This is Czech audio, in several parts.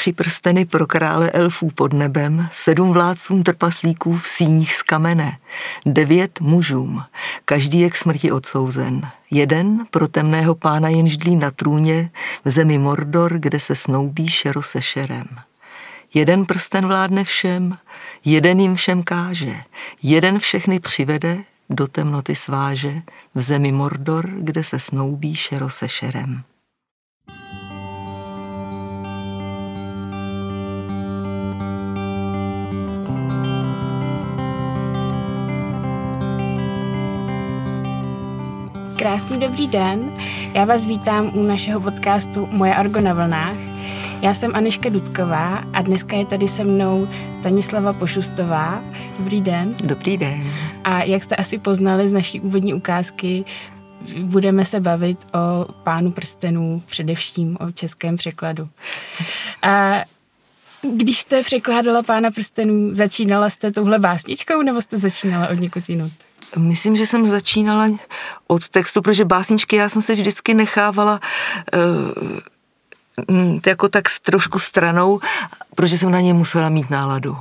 tři prsteny pro krále elfů pod nebem, sedm vládcům trpaslíků v síních z kamene, devět mužům, každý je k smrti odsouzen. Jeden pro temného pána jenž dlí na trůně v zemi Mordor, kde se snoubí šero se šerem. Jeden prsten vládne všem, jeden jim všem káže, jeden všechny přivede, do temnoty sváže, v zemi Mordor, kde se snoubí šero se šerem. Krásný dobrý den, já vás vítám u našeho podcastu Moje Argo na vlnách. Já jsem Aniška Dudková a dneska je tady se mnou Stanislava Pošustová. Dobrý den. Dobrý den. A jak jste asi poznali z naší úvodní ukázky, budeme se bavit o pánu prstenů, především o českém překladu. A když jste překládala pána prstenů, začínala jste touhle básničkou nebo jste začínala od někud jinut? Myslím, že jsem začínala od textu, protože básničky já jsem se vždycky nechávala uh, jako tak trošku stranou, protože jsem na ně musela mít náladu.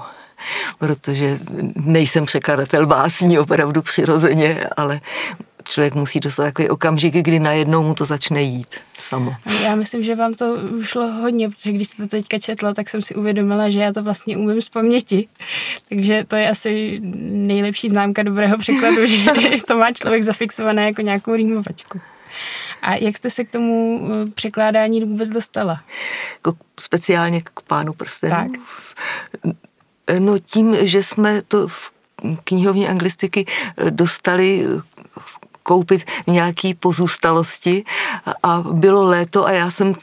Protože nejsem překladatel básní opravdu přirozeně, ale člověk musí dostat takový okamžik, kdy najednou mu to začne jít samo. Já myslím, že vám to šlo hodně, protože když jste to teďka četla, tak jsem si uvědomila, že já to vlastně umím z paměti. Takže to je asi nejlepší známka dobrého překladu, že to má člověk zafixované jako nějakou rýmovačku. A jak jste se k tomu eh, překládání vůbec dostala? Jako speciálně k pánu prstenů? Tak. No tím, že jsme to v knihovně anglistiky eh, dostali koupit nějaký pozůstalosti a bylo léto a já jsem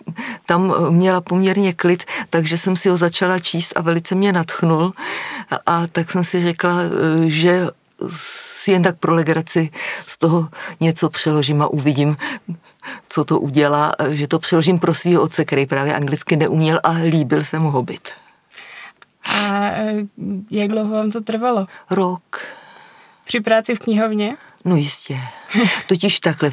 tam měla poměrně klid, takže jsem si ho začala číst a velice mě natchnul a tak jsem si řekla, že si jen tak pro legraci z toho něco přeložím a uvidím, co to udělá, že to přeložím pro svého otce, který právě anglicky neuměl a líbil se mu hobit. A jak dlouho vám to trvalo? Rok. Při práci v knihovně? No jistě. Totiž takhle,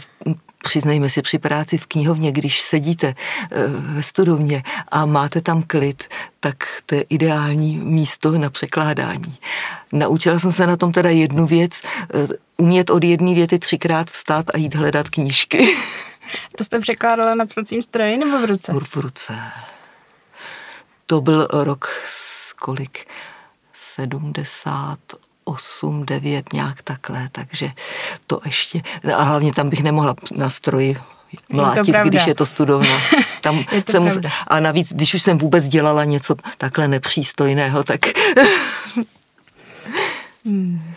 přiznejme si, při práci v knihovně, když sedíte eh, ve studovně a máte tam klid, tak to je ideální místo na překládání. Naučila jsem se na tom teda jednu věc, eh, umět od jedné věty třikrát vstát a jít hledat knížky. To jste překládala na psacím stroji nebo v ruce? V ruce. To byl rok kolik? 70, 8, 9, nějak takhle, takže to ještě, a hlavně tam bych nemohla na stroji mlátit, je když je to studovna. Tam je to jsem a navíc, když už jsem vůbec dělala něco takhle nepřístojného, tak... hmm.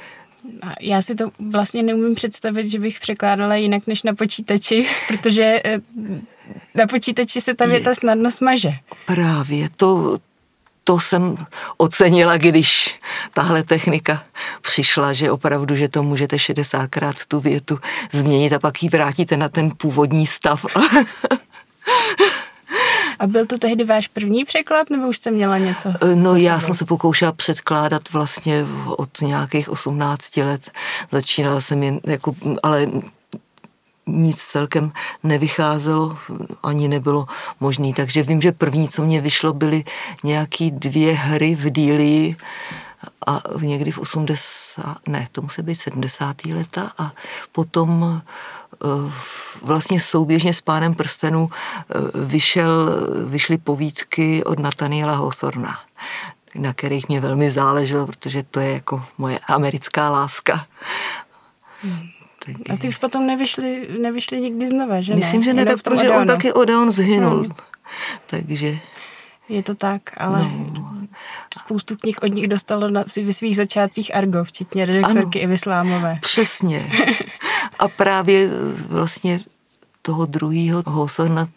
Já si to vlastně neumím představit, že bych překládala jinak než na počítači, protože eh, na počítači se ta věta snadno smaže. Právě, to, to jsem ocenila, když tahle technika přišla, že opravdu, že to můžete 60krát tu větu změnit a pak ji vrátíte na ten původní stav. A byl to tehdy váš první překlad, nebo už jste měla něco? No já jsem se pokoušela předkládat vlastně od nějakých 18 let. Začínala jsem jen jako, ale nic celkem nevycházelo, ani nebylo možné. Takže vím, že první, co mě vyšlo, byly nějaký dvě hry v díli a někdy v 80, ne, to musí být 70. leta a potom eh, vlastně souběžně s pánem prstenů eh, vyšel, vyšly povídky od Nathaniela Hawthorna na kterých mě velmi záleželo, protože to je jako moje americká láska. Hmm. A ty už potom nevyšly, nevyšly nikdy znova, že Myslím, ne? že ne, tak, protože Odeonu. on taky Odeon zhynul. Hmm. Takže... Je to tak, ale no. spoustu knih od nich dostalo na, v svých začátcích Argo, včetně redaktorky Ivy Slámové. Přesně. A právě vlastně toho druhého Hawthorna,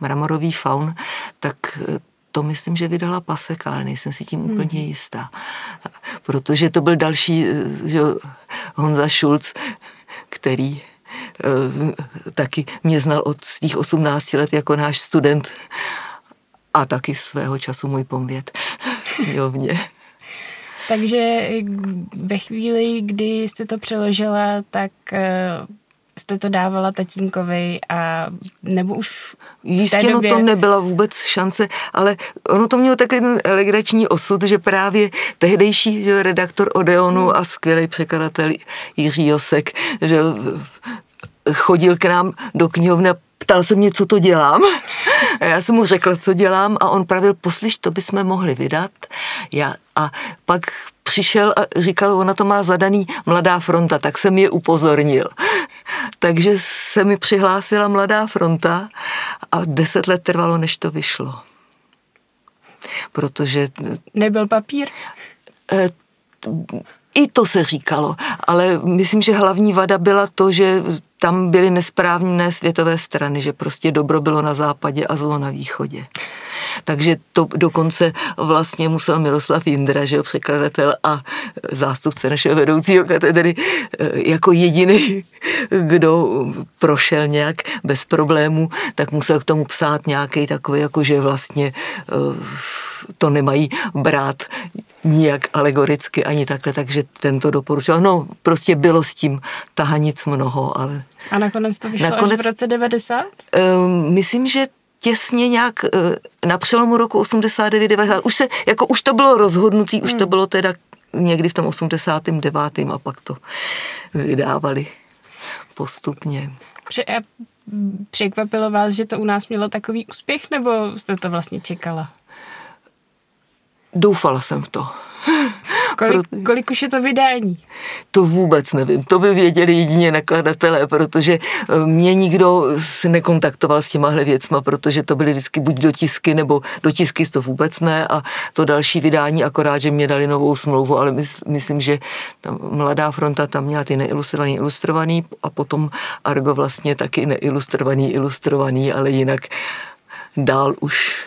mramorový faun, tak to myslím, že vydala Paseka, ale nejsem si tím hmm. úplně jistá. Protože to byl další, že Honza Schulz, který eh, taky mě znal od svých 18 let jako náš student a taky svého času můj pomět. Jo, mě. Takže ve chvíli, kdy jste to přeložila, tak eh, jste to dávala tatínkovi a nebo už Jistě, no to nebyla vůbec šance, ale ono to mělo takový ten elegrační osud, že právě tehdejší že redaktor Odeonu hmm. a skvělý překladatel Jiří Josek, že chodil k nám do knihovny a ptal se mě, co to dělám. A já jsem mu řekla, co dělám a on pravil, poslyš, to bychom mohli vydat. Já, a pak přišel a říkal, ona to má zadaný Mladá fronta, tak jsem je upozornil. Takže se mi přihlásila Mladá fronta a deset let trvalo, než to vyšlo. Protože... Nebyl papír? Eh, i to se říkalo, ale myslím, že hlavní vada byla to, že tam byly nesprávné světové strany, že prostě dobro bylo na západě a zlo na východě. Takže to dokonce vlastně musel Miroslav Jindra, že jo, překladatel a zástupce našeho vedoucího katedry, eh, jako jediný, kdo prošel nějak bez problémů, tak musel k tomu psát nějaký takový, jako že vlastně uh, to nemají brát nijak alegoricky ani takhle, takže tento doporučil. No, prostě bylo s tím tahanic mnoho, ale... A nakonec to vyšlo nakonec, až v roce 90? Uh, ehm, myslím, že těsně nějak uh, na přelomu roku 89-90. Už, se, jako, už to bylo rozhodnutý, hmm. už to hmm. bylo teda někdy v tom 89. a pak to vydávali postupně. Pře- překvapilo vás, že to u nás mělo takový úspěch, nebo jste to vlastně čekala? Doufala jsem v to. Kolik, kolik už je to vydání? To vůbec nevím. To by věděli jedině nakladatelé, protože eh, mě nikdo se nekontaktoval s těmahle věcma, protože to byly vždycky buď dotisky, nebo dotisky to vůbec ne a to další vydání akorát, že mě dali novou smlouvu, ale myslím, že ta Mladá fronta tam měla ty neilustrovaný, ilustrovaný a potom Argo vlastně taky neilustrovaný, ilustrovaný, ale jinak dál už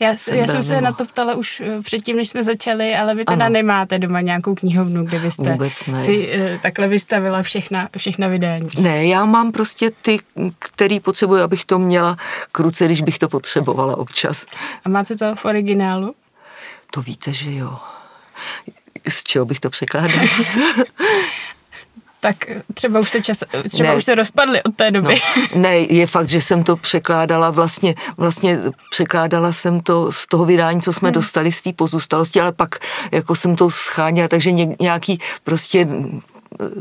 já, jsem, já jsem se na to ptala už eh, předtím, než jsme začali, ale vy teda ano. nemáte doma nějakou knihovnu, kde byste si uh, takhle vystavila všechna, všechna vydání. Ne, já mám prostě ty, který potřebuji, abych to měla kruce, když bych to potřebovala občas. A máte to v originálu? To víte, že jo. Z čeho bych to překládala? tak třeba už se, čas, třeba ne. už se rozpadly od té doby. No, ne, je fakt, že jsem to překládala, vlastně, vlastně překládala jsem to z toho vydání, co jsme hmm. dostali z té pozůstalosti, ale pak jako jsem to scháněla, takže nějaký prostě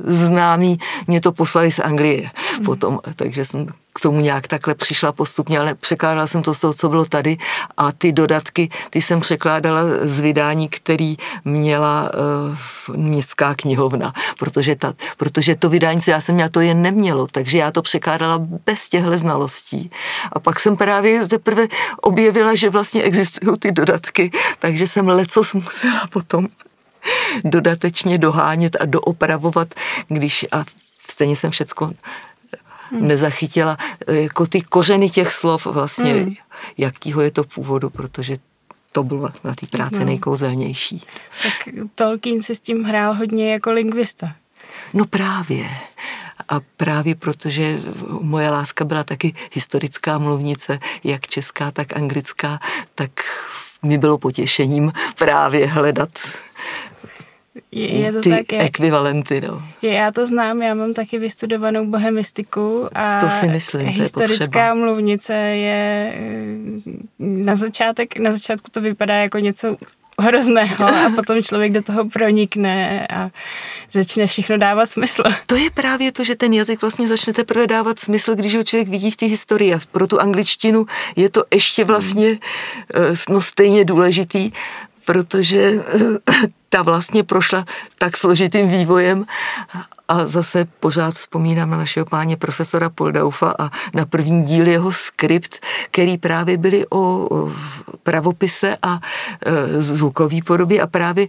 známí mě to poslali z Anglie hmm. potom, takže jsem tomu nějak takhle přišla postupně, ale překládala jsem to z toho, co bylo tady. A ty dodatky, ty jsem překládala z vydání, který měla uh, městská knihovna, protože, ta, protože to vydání, co já jsem měla, to je nemělo, takže já to překládala bez těchto znalostí. A pak jsem právě teprve objevila, že vlastně existují ty dodatky, takže jsem lecos musela potom dodatečně dohánět a doopravovat, když a stejně jsem všecko hmm. nezachytila, jako ty kořeny těch slov vlastně, hmm. jakýho je to původu, protože to bylo na té práci no. nejkouzelnější. Tak Tolkien si s tím hrál hodně jako lingvista. No právě. A právě protože moje láska byla taky historická mluvnice, jak česká, tak anglická, tak mi bylo potěšením právě hledat je, je to ty tak, jak, ekvivalenty. No. Je, já to znám, já mám taky vystudovanou bohemistiku a to si myslím, historická je mluvnice je na, začátek, na začátku to vypadá jako něco hrozného a potom člověk do toho pronikne a začne všechno dávat smysl. To je právě to, že ten jazyk vlastně začne teprve dávat smysl, když ho člověk vidí v té historii. A pro tu angličtinu je to ještě vlastně eh, no, stejně důležitý, protože ta vlastně prošla tak složitým vývojem a zase pořád vzpomínám na našeho páně profesora Poldaufa a na první díl jeho skript, který právě byly o pravopise a e, zvukové podobě a právě e,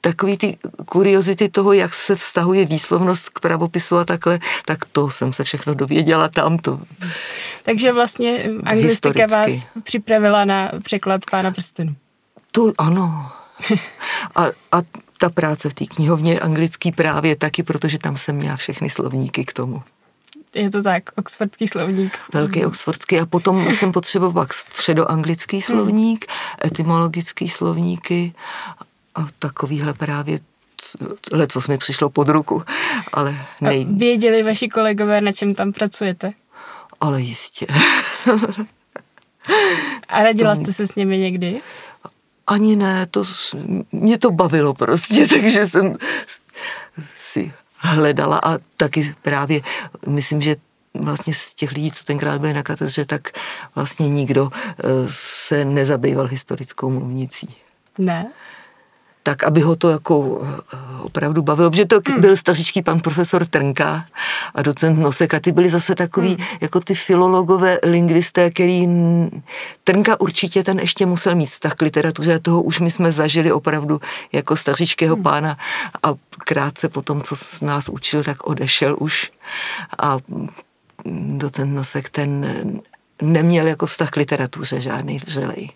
takový ty kuriozity toho, jak se vztahuje výslovnost k pravopisu a takhle, tak to jsem se všechno dověděla tam. To Takže vlastně anglistika vás připravila na překlad pána prstenu. To ano. A, a ta práce v té knihovně anglický právě taky, protože tam jsem měla všechny slovníky k tomu. Je to tak, oxfordský slovník. Velký oxfordský a potom jsem potřeboval pak středoanglický hmm. slovník, etymologický slovníky a takovýhle právě leco mi přišlo pod ruku, ale nej... A věděli vaši kolegové, na čem tam pracujete? Ale jistě. A radila jste se s nimi někdy? Ani ne, to, mě to bavilo prostě, takže jsem si hledala a taky právě myslím, že vlastně z těch lidí, co tenkrát byli na katedře, tak vlastně nikdo eh, se nezabýval historickou mluvnicí. Ne? Tak aby ho to jako eh, opravdu bavilo, protože to hmm. byl stařičký pan profesor Trnka a docent Nosek a ty byli zase takový hmm. jako ty filologové lingvisté, který Trnka určitě ten ještě musel mít vztah k literatuře a toho už my jsme zažili opravdu jako stařičkého hmm. pána a krátce po tom, co s nás učil, tak odešel už a docent Nosek ten neměl jako vztah k literatuře žádný vřelej.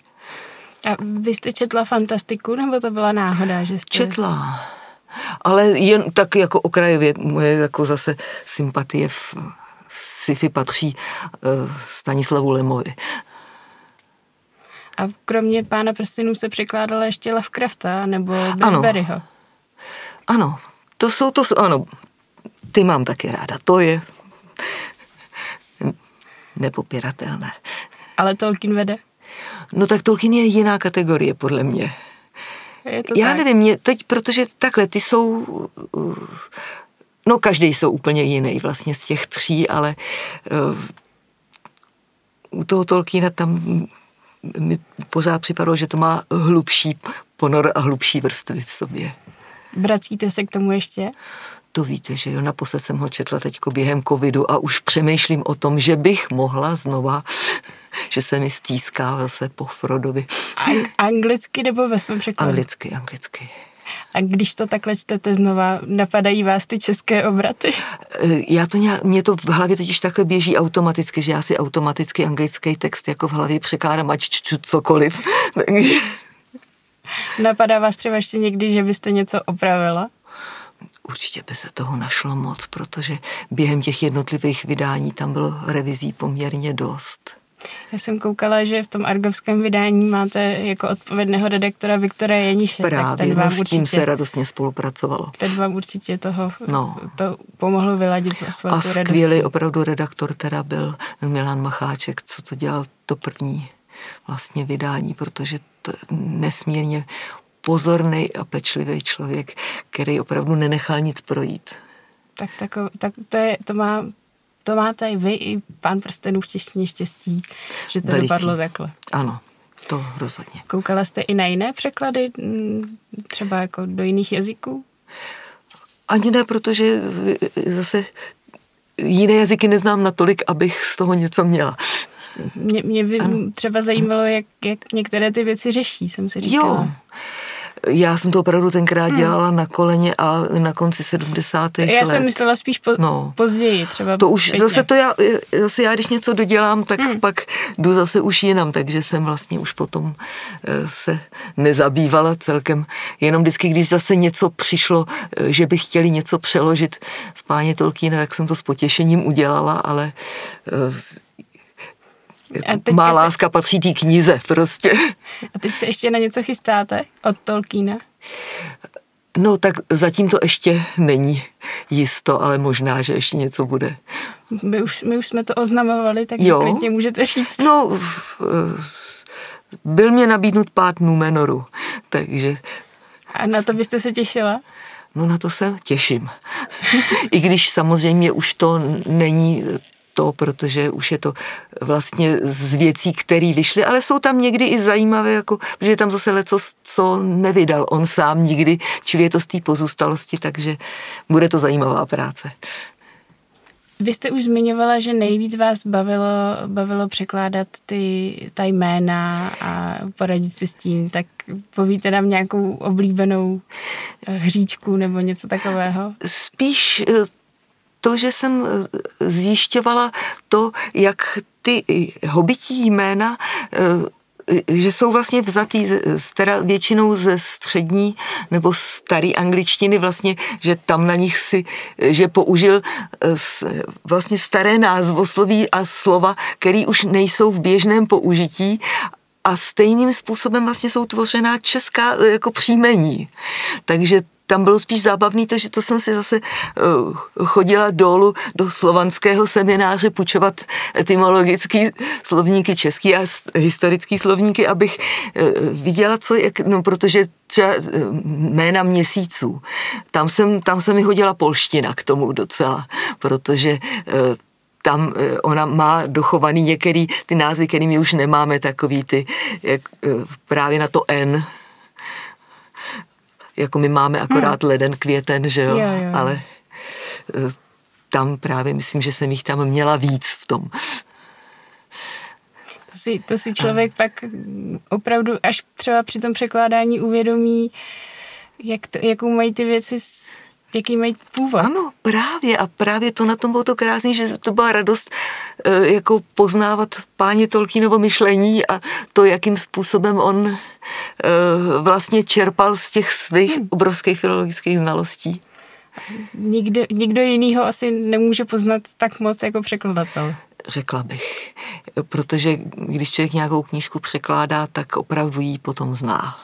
A vy jste četla fantastiku, nebo to byla náhoda, že jste... Četla, ale jen tak jako okrajově, moje jako zase sympatie v sci-fi patří uh, Stanislavu Lemovi. A kromě Pána prstenů se překládala ještě Lovecrafta nebo Bradburyho. Ano. ano, to jsou to, ano, ty mám taky ráda, to je nepopiratelné. Ale Tolkien vede? No tak Tolkien je jiná kategorie, podle mě. Je to Já tak. nevím, mě teď, protože takhle, ty jsou, no každý jsou úplně jiný vlastně z těch tří, ale uh, u toho Tolkiena tam mi pořád připadalo, že to má hlubší ponor a hlubší vrstvy v sobě. Vracíte se k tomu ještě? To víte, že jo, naposled jsem ho četla teďko během covidu a už přemýšlím o tom, že bych mohla znova že se mi stýská zase po Frodovi. Ang- anglicky nebo ve svém překladu? Anglicky, anglicky. A když to takhle čtete znova, napadají vás ty české obraty? E, já to nějak, mě to v hlavě totiž takhle běží automaticky, že já si automaticky anglický text jako v hlavě překládám, ať čtu cokoliv. Takže... Napadá vás třeba ještě někdy, že byste něco opravila? Určitě by se toho našlo moc, protože během těch jednotlivých vydání tam bylo revizí poměrně dost. Já jsem koukala, že v tom argovském vydání máte jako odpovědného redaktora Viktora Jeniše. Právě, tak ten vám no, s tím určitě, se radostně spolupracovalo. Ten vám určitě toho no. to pomohl vyladit s A skvělý opravdu redaktor teda byl Milan Macháček, co to dělal to první vlastně vydání, protože to nesmírně pozorný a pečlivý člověk, který opravdu nenechal nic projít. Tak, tak, tak to, je, to má to máte i vy, i pán prstenů v češtině štěstí, že to Veliký. dopadlo takhle. Ano, to rozhodně. Koukala jste i na jiné překlady, mm, třeba jako do jiných jazyků? Ani ne, protože zase jiné jazyky neznám natolik, abych z toho něco měla. Mě, mě by ano. třeba zajímalo, jak, jak některé ty věci řeší, jsem si říkala. Jo, já jsem to opravdu tenkrát hmm. dělala na koleně a na konci 70. Já let. Já jsem myslela spíš po, no. později, třeba To už pěkně. zase to já, zase já, když něco dodělám, tak hmm. pak jdu zase už jinam, takže jsem vlastně už potom eh, se nezabývala celkem. Jenom vždycky, když zase něco přišlo, eh, že by chtěli něco přeložit z páně Tolkiena, tak jsem to s potěšením udělala, ale eh, má se... láska patří té knize prostě. A teď se ještě na něco chystáte od Tolkiena? No tak zatím to ještě není jisto, ale možná, že ještě něco bude. My už, my už jsme to oznamovali, tak jo. klidně můžete říct. No, byl mě nabídnut pát Numenoru, takže... A na to byste se těšila? No na to se těším. I když samozřejmě už to není to, protože už je to vlastně z věcí, které vyšly, ale jsou tam někdy i zajímavé, jako, protože je tam zase leco, co nevydal on sám nikdy, čili je to z té pozůstalosti, takže bude to zajímavá práce. Vy jste už zmiňovala, že nejvíc vás bavilo, bavilo překládat ty, ta jména a poradit si s tím, tak povíte nám nějakou oblíbenou eh, hříčku nebo něco takového? Spíš eh, to, že jsem eh, zjišťovala to, jak ty hobití jména eh, že jsou vlastně vzatý teda většinou ze střední nebo starý angličtiny vlastně, že tam na nich si, že použil eh, vlastně staré názvosloví a slova, které už nejsou v běžném použití a stejným způsobem vlastně jsou tvořená česká jako příjmení. Takže tam bylo spíš zábavný to, že to jsem si zase uh, chodila dolů do slovanského semináře půjčovat etymologický slovníky český a historický slovníky, abych uh, viděla, co je, no protože třeba uh, jména měsíců, tam jsem, tam jsem mi hodila polština k tomu docela, protože tam ona má dochovaný některý ty názvy, kterými už nemáme, takový ty, jak, právě na to N, jako my máme akorát hmm. leden, květen, že jo, jo, jo. ale eh, tam právě myslím, že jsem jich tam měla víc v tom. To si, to si člověk a... pak opravdu až třeba při tom překládání uvědomí, jak to, jakou mají ty věci jaký mají původ. Ano, právě a právě to na tom bylo to krásné, že to byla radost e, jako poznávat páně Tolkienovo myšlení a to, jakým způsobem on e, vlastně čerpal z těch svých hmm. obrovských filologických znalostí. Nikdo, nikdo jiný ho asi nemůže poznat tak moc jako překladatel. Řekla bych, protože když člověk nějakou knížku překládá, tak opravdu ji potom zná.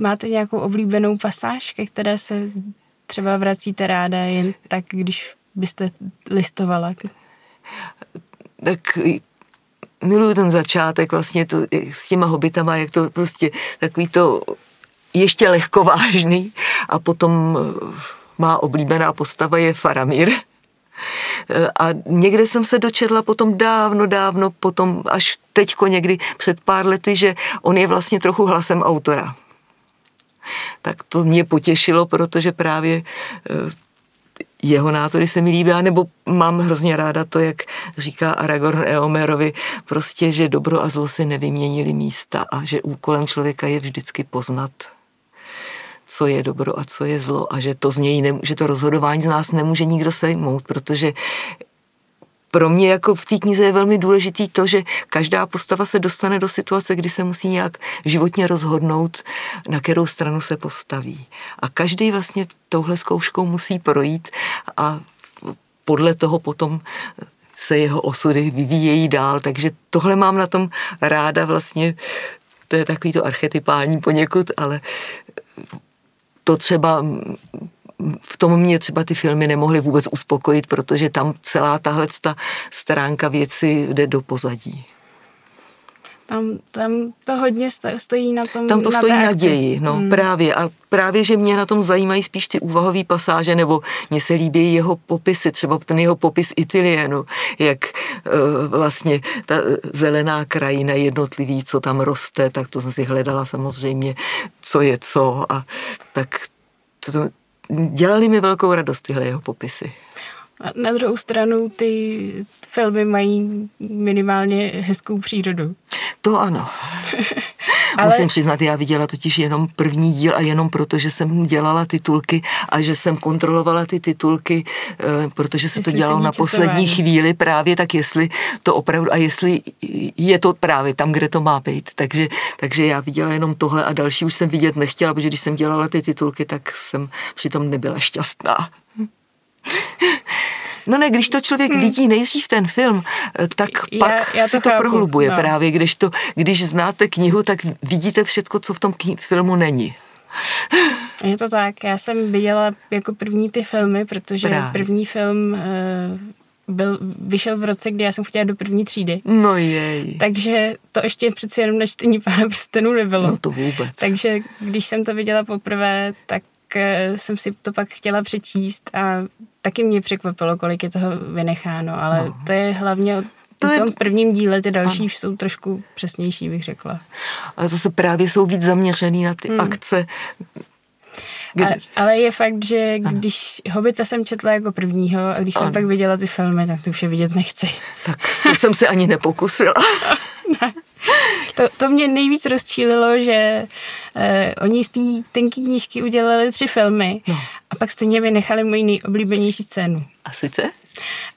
Máte nějakou oblíbenou pasáž, ke které se třeba vracíte ráda jen tak, když byste listovala? Tak miluju ten začátek vlastně to, s těma hobitama, jak to prostě takový to ještě lehkovážný a potom eh, má oblíbená postava je Faramir. Eh, a někde jsem se dočetla potom dávno, dávno, potom až teďko někdy před pár lety, že on je vlastně trochu hlasem autora tak to mě potěšilo, protože právě eh, jeho názory se mi líbí, nebo mám hrozně ráda to, jak říká Aragorn Eomerovi, prostě, že dobro a zlo se nevyměnili místa a že úkolem člověka je vždycky poznat co je dobro a co je zlo a že to z něj ne, že to rozhodování z nás nemůže nikdo sejmout, protože pro mě jako v té knize je velmi důležitý to, že každá postava se dostane do situace, kdy se musí nějak životně rozhodnout, na kterou stranu se postaví. A každý vlastně touhle zkouškou musí projít a podle toho potom se jeho osudy vyvíjejí dál, takže tohle mám na tom ráda vlastně, to je takový to archetypální poněkud, ale to třeba v tom mě třeba ty filmy nemohly vůbec uspokojit, protože tam celá tahle stránka věci jde do pozadí. Tam, tam to hodně stojí na tom Tam to na stojí na ději, no hmm. právě. A právě, že mě na tom zajímají spíš ty úvahové pasáže, nebo mně se líbí jeho popisy, třeba ten jeho popis Itilienu, jak uh, vlastně ta zelená krajina jednotlivý, co tam roste, tak to jsem si hledala samozřejmě, co je co a tak to, dělali mi velkou radost tyhle jeho popisy. A na druhou stranu ty filmy mají minimálně hezkou přírodu. To ano. Ale... Musím přiznat, já viděla totiž jenom první díl a jenom proto, že jsem dělala titulky a že jsem kontrolovala ty titulky, eh, protože se jestli to dělalo na poslední chvíli právě, tak jestli to opravdu a jestli je to právě tam, kde to má být. Takže, takže já viděla jenom tohle a další už jsem vidět nechtěla, protože když jsem dělala ty titulky, tak jsem přitom nebyla šťastná. No ne, když to člověk hmm. vidí nejdřív ten film, eh, tak já, pak já to si to chápu, prohlubuje no. právě. Když, to, když znáte knihu, tak vidíte všechno, co v tom filmu není. Je to tak. Já jsem viděla jako první ty filmy, protože právě. první film uh, byl, vyšel v roce, kdy já jsem chtěla do první třídy. No jej. Takže to ještě přeci jenom na čtení pána prstenů nebylo. No to vůbec. Takže když jsem to viděla poprvé, tak jsem si to pak chtěla přečíst a taky mě překvapilo, kolik je toho vynecháno, ale no. to je hlavně to v tom je... prvním díle, ty další ano. jsou trošku přesnější, bych řekla. Ale zase právě jsou víc zaměřený na ty hmm. akce. A, ale je fakt, že když Hobita jsem četla jako prvního a když ano. jsem pak viděla ty filmy, tak to už je vidět nechci. Tak to jsem se ani nepokusila. ne. To, to mě nejvíc rozčílilo, že eh, oni z té tenké knížky udělali tři filmy no. a pak stejně vynechali moji nejoblíbenější scénu. A sice?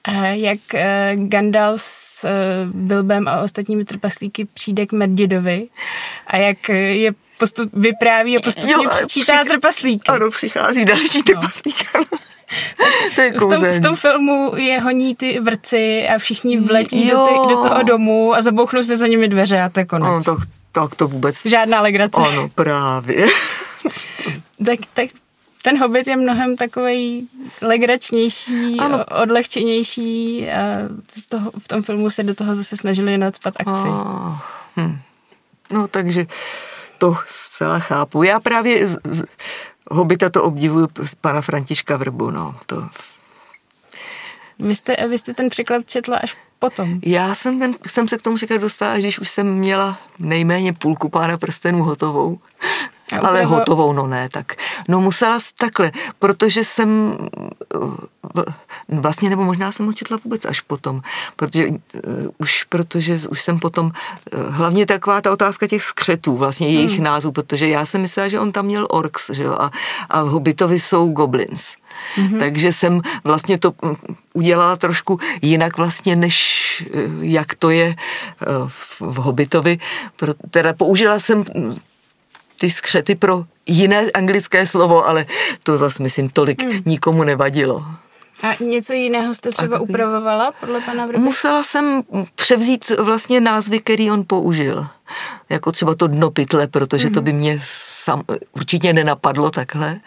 Eh, jak eh, Gandalf s eh, Bilbem a ostatními trpaslíky přijde k Medjedovi a jak je postup, vypráví a postupně jo, přičítá přich... trpaslíky. Ano, přichází další trpaslík. No. To je v, tom, v tom filmu je honí ty vrci a všichni vletí do, ty, do toho domu a zabouchnou se za nimi dveře a to je konec. No, tak, tak to vůbec... Žádná legrace. Ano, právě. tak, tak ten Hobbit je mnohem takový legračnější, ano. odlehčenější a z toho, v tom filmu se do toho zase snažili nadspat akci. Oh, hm. No takže to zcela chápu. Já právě z, z Hobita to obdivuju pana Františka Vrbu, no. To... Vy jste, vy jste ten překlad četla až potom? Já jsem, ten, jsem se k tomu překladu dostala, když už jsem měla nejméně půlku pána prstenů hotovou. Ale hotovou, no ne, tak. No musela takhle, protože jsem vlastně, nebo možná jsem ho četla vůbec až potom, protože uh, už, protože už jsem potom, uh, hlavně taková ta otázka těch skřetů, vlastně jejich hmm. názvů, protože já jsem myslela, že on tam měl orks, že jo, a, a v Hobbitovi jsou goblins. Mm-hmm. Takže jsem vlastně to mm, udělala trošku jinak vlastně, než jak to je v Hobbitovi. Teda použila jsem ty skřety pro jiné anglické slovo, ale to zase myslím tolik hmm. nikomu nevadilo. A něco jiného jste třeba upravovala podle pana Vrby? Musela jsem převzít vlastně názvy, který on použil. Jako třeba to dno pytle, protože mm-hmm. to by mhm. mě sam, určitě nenapadlo takhle.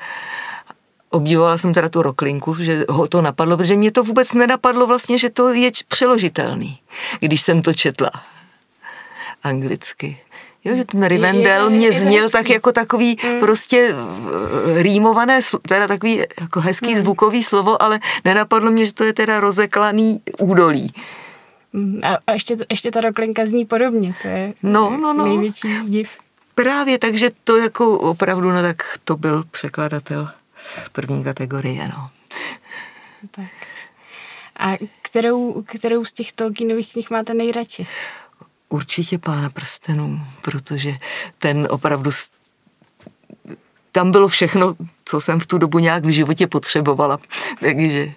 Obdivovala jsem teda tu roklinku, že ho to napadlo, protože mě to vůbec nenapadlo vlastně, že to je přeložitelný, když jsem to četla anglicky. Jo, že ten Rivendell mě zněl tak jako takový hmm. prostě eh, rýmované, teda takový jako hezký hmm. zvukový slovo, ale nenapadlo mě, že to je teda rozeklaný údolí. Hmm, a, a ještě, ještě ta roklinka zní podobně, to je no, no, no. největší div. Právě, takže to jako opravdu, no tak to byl překladatel první kategorie, no. Tak. A kterou, kterou z těch Tolkienových knih máte nejradši? Určitě pána prstenů, protože ten opravdu tam bylo všechno, co jsem v tu dobu nějak v životě potřebovala. Takže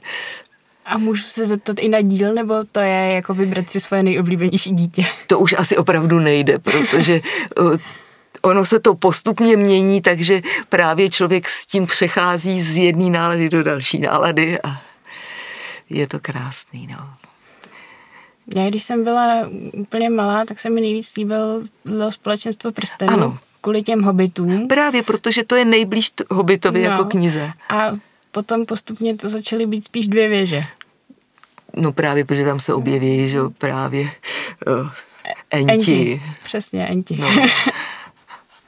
a můžu se zeptat i na díl, nebo to je jako vybrat si svoje nejoblíbenější dítě? To už asi opravdu nejde, protože ono se to postupně mění, takže právě člověk s tím přechází z jedné nálady do další nálady a je to krásný. No. Já, když jsem byla úplně malá, tak se mi nejvíc líbil společenstvo prstenů. Ano. Kvůli těm hobitům. Právě, protože to je nejblíž hobitovi no. jako knize. A potom postupně to začaly být spíš dvě věže. No právě, protože tam se objeví, že právě uh, enti. enti. Přesně, enti. No.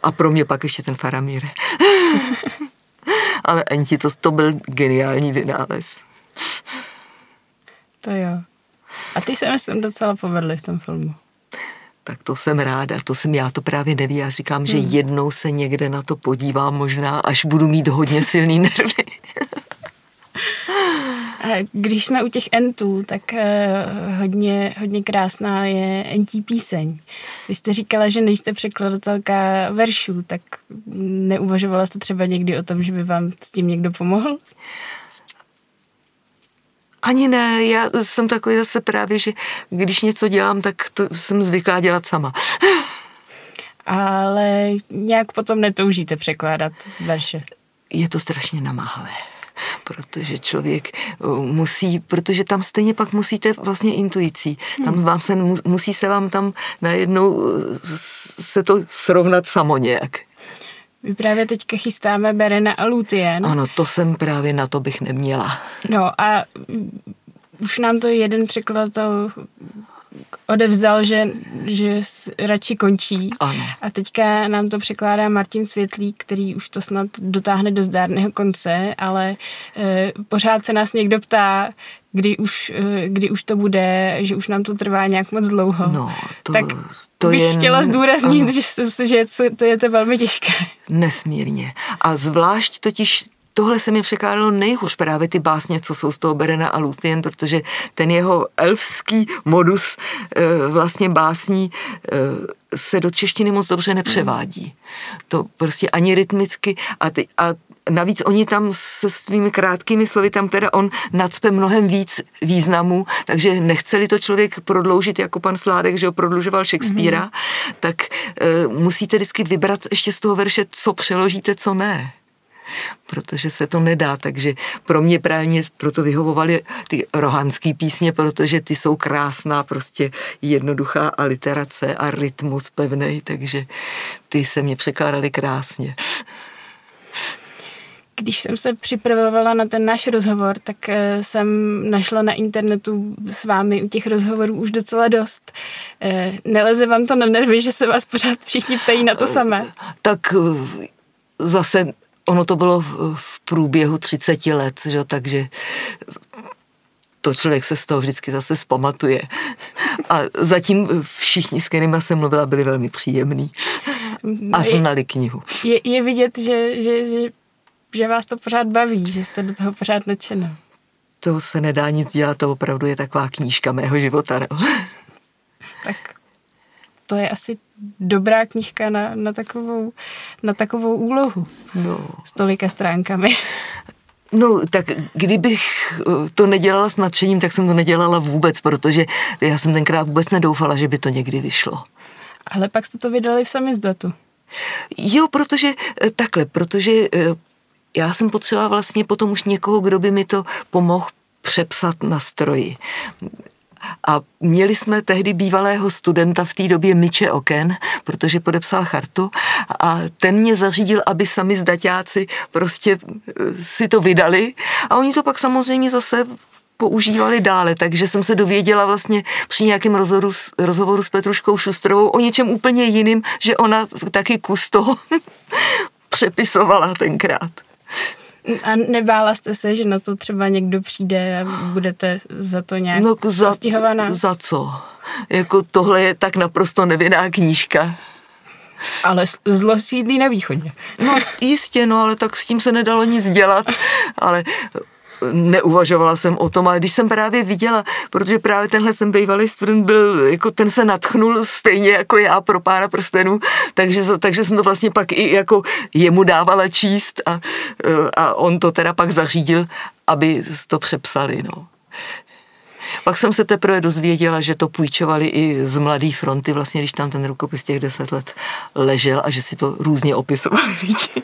A pro mě pak ještě ten Faramír. Ale enti, to, to byl geniální vynález. To jo. A ty se myslím docela povedly v tom filmu. Tak to jsem ráda, to jsem já to právě neví. Já říkám, že hmm. jednou se někde na to podívám, možná až budu mít hodně silný nervy. Když jsme u těch entů, tak eh, hodně, hodně krásná je entí píseň. Vy jste říkala, že nejste překladatelka veršů, tak neuvažovala jste třeba někdy o tom, že by vám s tím někdo pomohl? Ani ne, já jsem takový zase právě, že když něco dělám, tak to jsem zvyklá dělat sama. Ale nějak potom netoužíte překládat verše? Je to strašně namáhavé protože člověk uh, musí, protože tam stejně pak musíte vlastně intuicí. Tam hmm. vám se, musí se vám tam najednou uh, se to srovnat samo nějak. My právě teďka chystáme Berena a Lutien. Ano, to jsem právě na to bych neměla. No a už nám to jeden překladatel odevzdal, že, že radši končí. Ano. A teďka nám to překládá Martin Světlík, který už to snad dotáhne do zdárného konce, ale e, pořád se nás někdo ptá, kdy už, e, kdy už to bude, že už nám to trvá nějak moc dlouho. No, to, tak to bych je, chtěla zdůraznit, ano. že, že to je to velmi těžké. Nesmírně. A zvlášť totiž tohle se mi překládalo nejhůř právě ty básně, co jsou z toho Berena a Luthien, protože ten jeho elfský modus e, vlastně básní e, se do češtiny moc dobře nepřevádí. To prostě ani rytmicky a, ty, a navíc oni tam se svými krátkými slovy, tam teda on nadspe mnohem víc významů, takže nechceli to člověk prodloužit jako pan Sládek, že ho prodlužoval Shakespearea, mm-hmm. tak e, musíte vždycky vybrat ještě z toho verše, co přeložíte, co ne protože se to nedá, takže pro mě právě proto vyhovovaly ty rohanský písně, protože ty jsou krásná, prostě jednoduchá aliterace a rytmus pevný, takže ty se mě překládaly krásně. Když jsem se připravovala na ten náš rozhovor, tak eh, jsem našla na internetu s vámi u těch rozhovorů už docela dost. Eh, neleze vám to na nervy, že se vás pořád všichni ptají na to samé? Tak zase ono to bylo v průběhu 30 let, že? takže to člověk se z toho vždycky zase zpamatuje. A zatím všichni, s kterými jsem mluvila, byli velmi příjemní a znali knihu. Je, je vidět, že, že, že, že vás to pořád baví, že jste do toho pořád nadšená. To se nedá nic dělat, to opravdu je taková knížka mého života. No. Tak to je asi dobrá knížka na, na, takovou, na takovou úlohu. No. S tolika stránkami. No, tak kdybych eh, to nedělala s nadšením, tak jsem to nedělala vůbec, protože já jsem tenkrát vůbec nedoufala, že by to někdy vyšlo. Ale pak jste to vydali v samizdatu. Jo, protože eh, takhle, protože eh, já jsem potřebovala vlastně potom už někoho, kdo by mi to pomohl přepsat na stroji. A měli jsme tehdy bývalého studenta v té době Miče Oken, protože podepsal chartu a ten mě zařídil, aby sami zdaťáci prostě eh, si to vydali a oni to pak samozřejmě zase používali dále, takže jsem se dověděla vlastně při nějakém rozhovoru, rozhovoru s Petruškou Šustrovou o něčem úplně jiným, že ona taky kus toho přepisovala tenkrát. A nebála jste se, že na to třeba někdo přijde a budete za to nějak no, za, postihovaná? Za co? Jako tohle je tak naprosto nevinná knížka. Ale zlo sídlí na východě. No jistě, no ale tak s tím se nedalo nic dělat. Ale neuvažovala jsem o tom, ale když jsem právě viděla, protože právě tenhle jsem bývalý student byl, jako ten se natchnul stejně jako já pro pána prstenů, takže, takže jsem to vlastně pak i jako jemu dávala číst a, a on to teda pak zařídil, aby to přepsali, no. Pak jsem se teprve dozvěděla, že to půjčovali i z Mladé fronty, vlastně když tam ten rukopis těch deset let ležel a že si to různě opisovali lidi.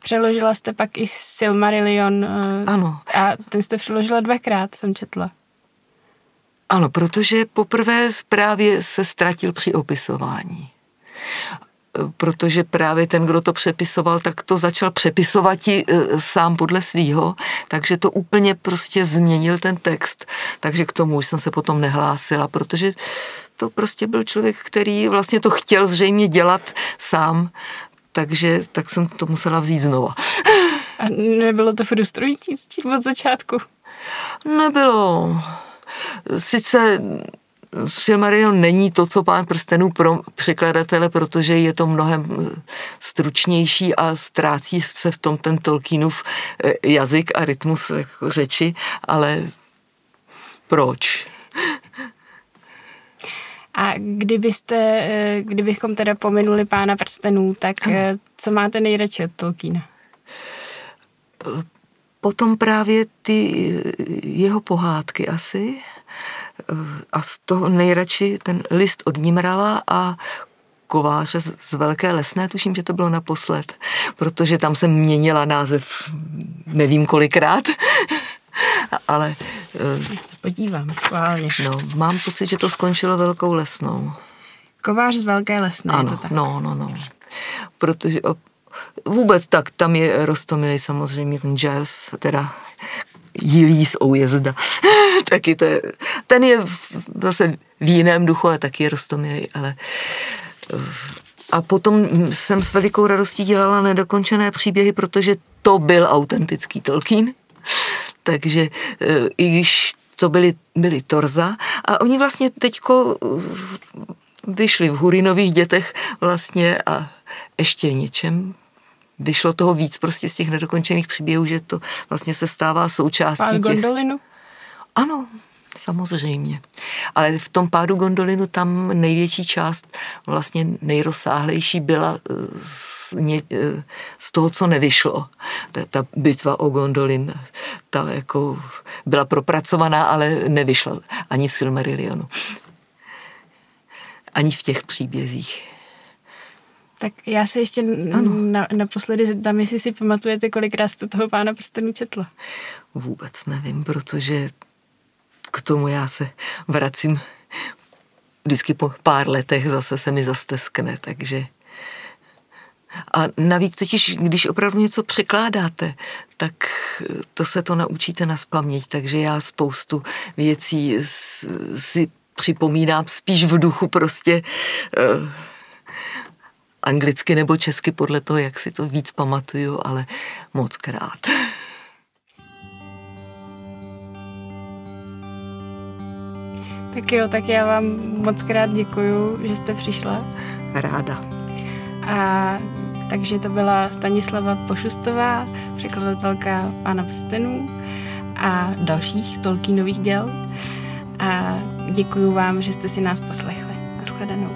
Přeložila jste pak i Silmarillion. Eh, ano. A ten jste přeložila dvakrát, jsem četla. Ano, protože poprvé právě se ztratil při opisování protože právě ten, kdo to přepisoval, tak to začal přepisovat i e, sám podle svýho, takže to úplně prostě změnil ten text. Takže k tomu už jsem se potom nehlásila, protože to prostě byl člověk, který vlastně to chtěl zřejmě dělat sám, takže tak jsem to musela vzít znova. A nebylo to frustrující od začátku? Nebylo. Sice Silmarillion není to, co pán prstenů pro překladatele, protože je to mnohem stručnější a ztrácí se v tom ten Tolkienův eh, jazyk a rytmus jako řeči, ale proč? A kdybyste, eh, kdybychom teda pominuli pána prstenů, tak ano. Eh, co máte nejradši od Tolkiena? Potom právě ty jeho pohádky asi a z toho nejradši ten list od Nimrala a kováře z Velké lesné, tuším, že to bylo naposled, protože tam jsem měnila název nevím kolikrát, ale... Eh, podívám, schválně. No, mám pocit, že to skončilo Velkou lesnou. Kovář z Velké lesné, ano, je to tak? no, no, no. Protože vůbec tak, tam je Rostomilý samozřejmě, ten Giles, teda Jilí z Oujezda. taky to je, ten je zase v jiném duchu a taky je Rostomilý, ale a potom jsem s velikou radostí dělala nedokončené příběhy, protože to byl autentický Tolkien. Takže e, i když to byly, byly Torza a oni vlastně teďko vyšli v Hurinových dětech vlastně a ještě něčem vyšlo toho víc prostě z těch nedokončených příběhů, že to vlastně se stává součástí Pán těch... Gondolinu? Ano, samozřejmě. Ale v tom pádu gondolinu tam největší část, vlastně nejrozsáhlejší byla eh, z, ně, eh, z toho, co nevyšlo. Ta, ta bitva o gondolin, ta jako byla propracovaná, ale nevyšla ani Silmarillionu. Ani v těch příbězích. Tak já se ještě na, naposledy zeptám, jestli si pamatujete, kolikrát jste toho pána prstenů četla. Vůbec nevím, protože k tomu já se vracím vždycky po pár letech zase se mi zasteskne, takže A navíc totiž, když opravdu něco překládáte, tak to se to naučíte na spaměť, takže já spoustu věcí si připomínám spíš v duchu prostě uh, anglicky nebo česky podle toho, jak si to víc pamatuju, ale moc krát. Tak jo, tak já vám moc krát děkuju, že jste přišla. Ráda. A takže to byla Stanislava Pošustová, překladatelka Pána prstenů a dalších nových děl. A děkuji vám, že jste si nás poslechli. Naschledanou.